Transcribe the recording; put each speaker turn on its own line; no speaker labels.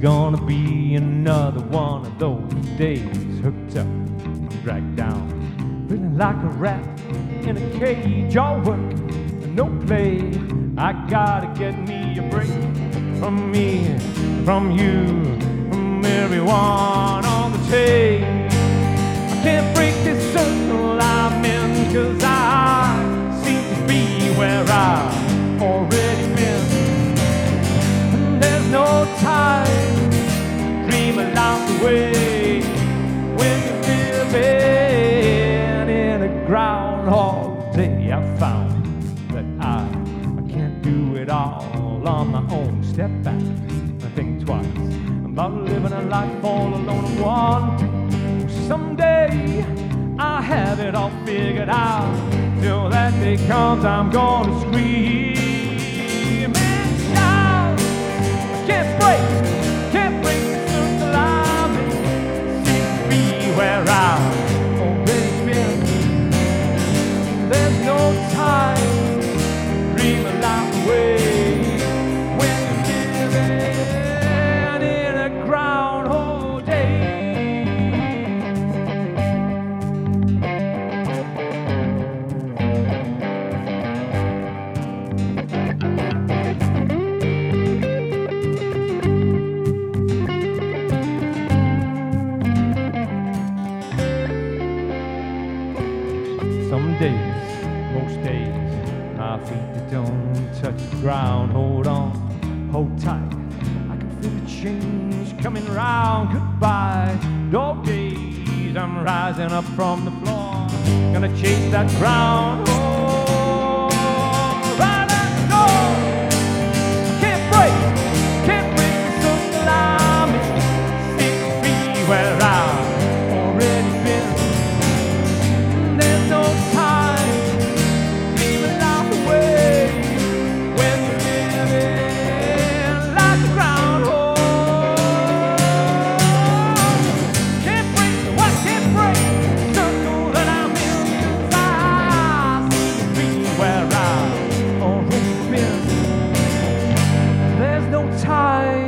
gonna be another one of those days. Hooked up, dragged down, feeling like a rat in a cage. All work, no play. I gotta get me a break from me, from you, from everyone on the tape. I can't break this dream along the way when you're living in a groundhog day. I found that I, I can't do it all on my own. Step back and think twice about living a life all alone one someday I have it all figured out. Till that day comes, I'm gonna scream days, most days, my feet don't touch the ground. Hold on, hold tight. I can feel the change coming round. Goodbye, dog days. I'm rising up from the floor, gonna chase that ground. no time.